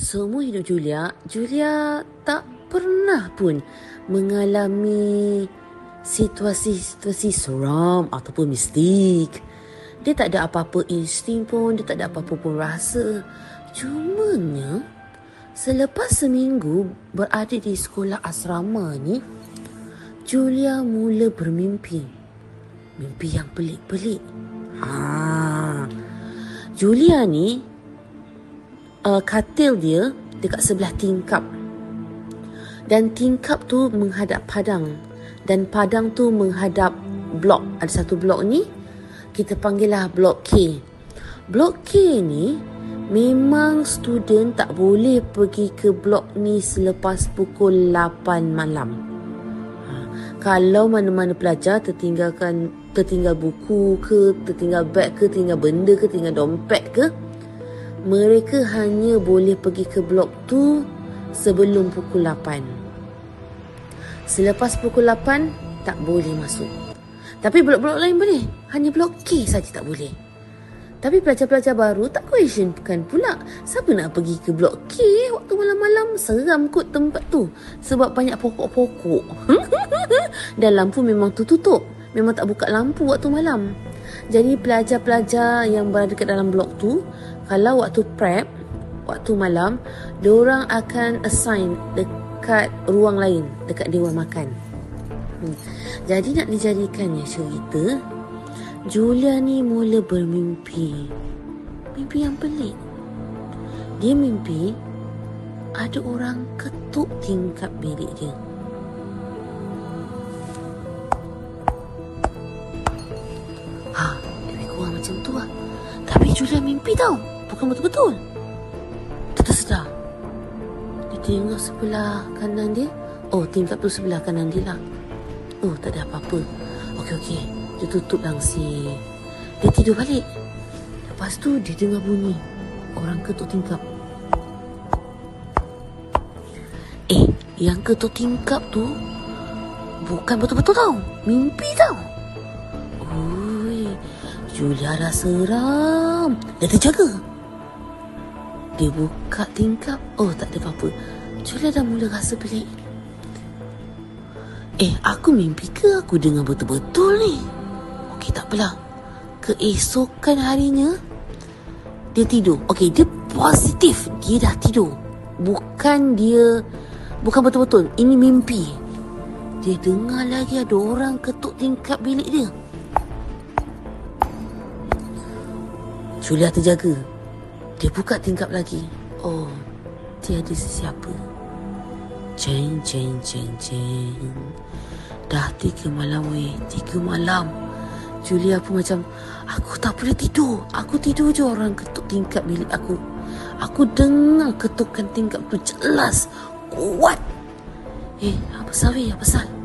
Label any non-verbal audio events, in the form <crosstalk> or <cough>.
Semua hidup Julia, Julia tak pernah pun mengalami situasi-situasi seram ataupun mistik. Dia tak ada apa-apa insting pun, dia tak ada apa-apa pun rasa. Cumanya, selepas seminggu berada di sekolah asrama ni, Julia mula bermimpi. Mimpi yang pelik-pelik. Ha. Julia ni uh, katil dia dekat sebelah tingkap. Dan tingkap tu menghadap padang. Dan padang tu menghadap blok. Ada satu blok ni, kita panggillah blok K. Blok K ni, memang student tak boleh pergi ke blok ni selepas pukul 8 malam. Ha, kalau mana-mana pelajar tertinggalkan tertinggal buku ke, tertinggal beg ke, tertinggal benda ke, tertinggal dompet ke, mereka hanya boleh pergi ke blok tu sebelum pukul 8. Selepas pukul 8, tak boleh masuk. Tapi blok-blok lain boleh. Hanya blok K saja tak boleh. Tapi pelajar-pelajar baru tak questionkan pula. Siapa nak pergi ke blok K waktu malam-malam? Seram kot tempat tu. Sebab banyak pokok-pokok. <laughs> Dan lampu memang tutup. Memang tak buka lampu waktu malam. Jadi pelajar-pelajar yang berada dekat dalam blok tu kalau waktu prep waktu malam orang akan assign dekat ruang lain dekat dewan makan. Hmm. jadi nak dijadikannya cerita Julia ni mula bermimpi. Mimpi yang pelik. Dia mimpi ada orang ketuk tingkap bilik dia Julia mimpi tau bukan betul-betul. Dia tersedar. Dia tengok sebelah kanan dia. Oh, tingkap tu sebelah kanan dia lah. Oh, tak ada apa-apa. Okey, okey. Dia tutup langsi. Dia tidur balik. Lepas tu, dia dengar bunyi. Orang ketuk tingkap. Eh, yang ketuk tingkap tu bukan betul-betul tau. Mimpi tau. Julia dah seram. Dia terjaga. Dia buka tingkap. Oh tak ada apa-apa. Julia dah mula rasa pelik. Eh aku mimpi ke aku dengar betul-betul ni? Okey tak apalah. Keesokan harinya Dia tidur. Okey dia positif. Dia dah tidur. Bukan dia Bukan betul-betul. Ini mimpi. Dia dengar lagi ada orang ketuk tingkap bilik dia Julia terjaga dia buka tingkap lagi. Oh, tiada sesiapa. Ceng, ceng, ceng, ceng. Dah tiga malam weh. Tiga malam. Julia pun macam, aku tak boleh tidur. Aku tidur je orang ketuk tingkap bilik aku. Aku dengar ketukan tingkap tu jelas. Kuat. Eh, apa weh? Apa pasal?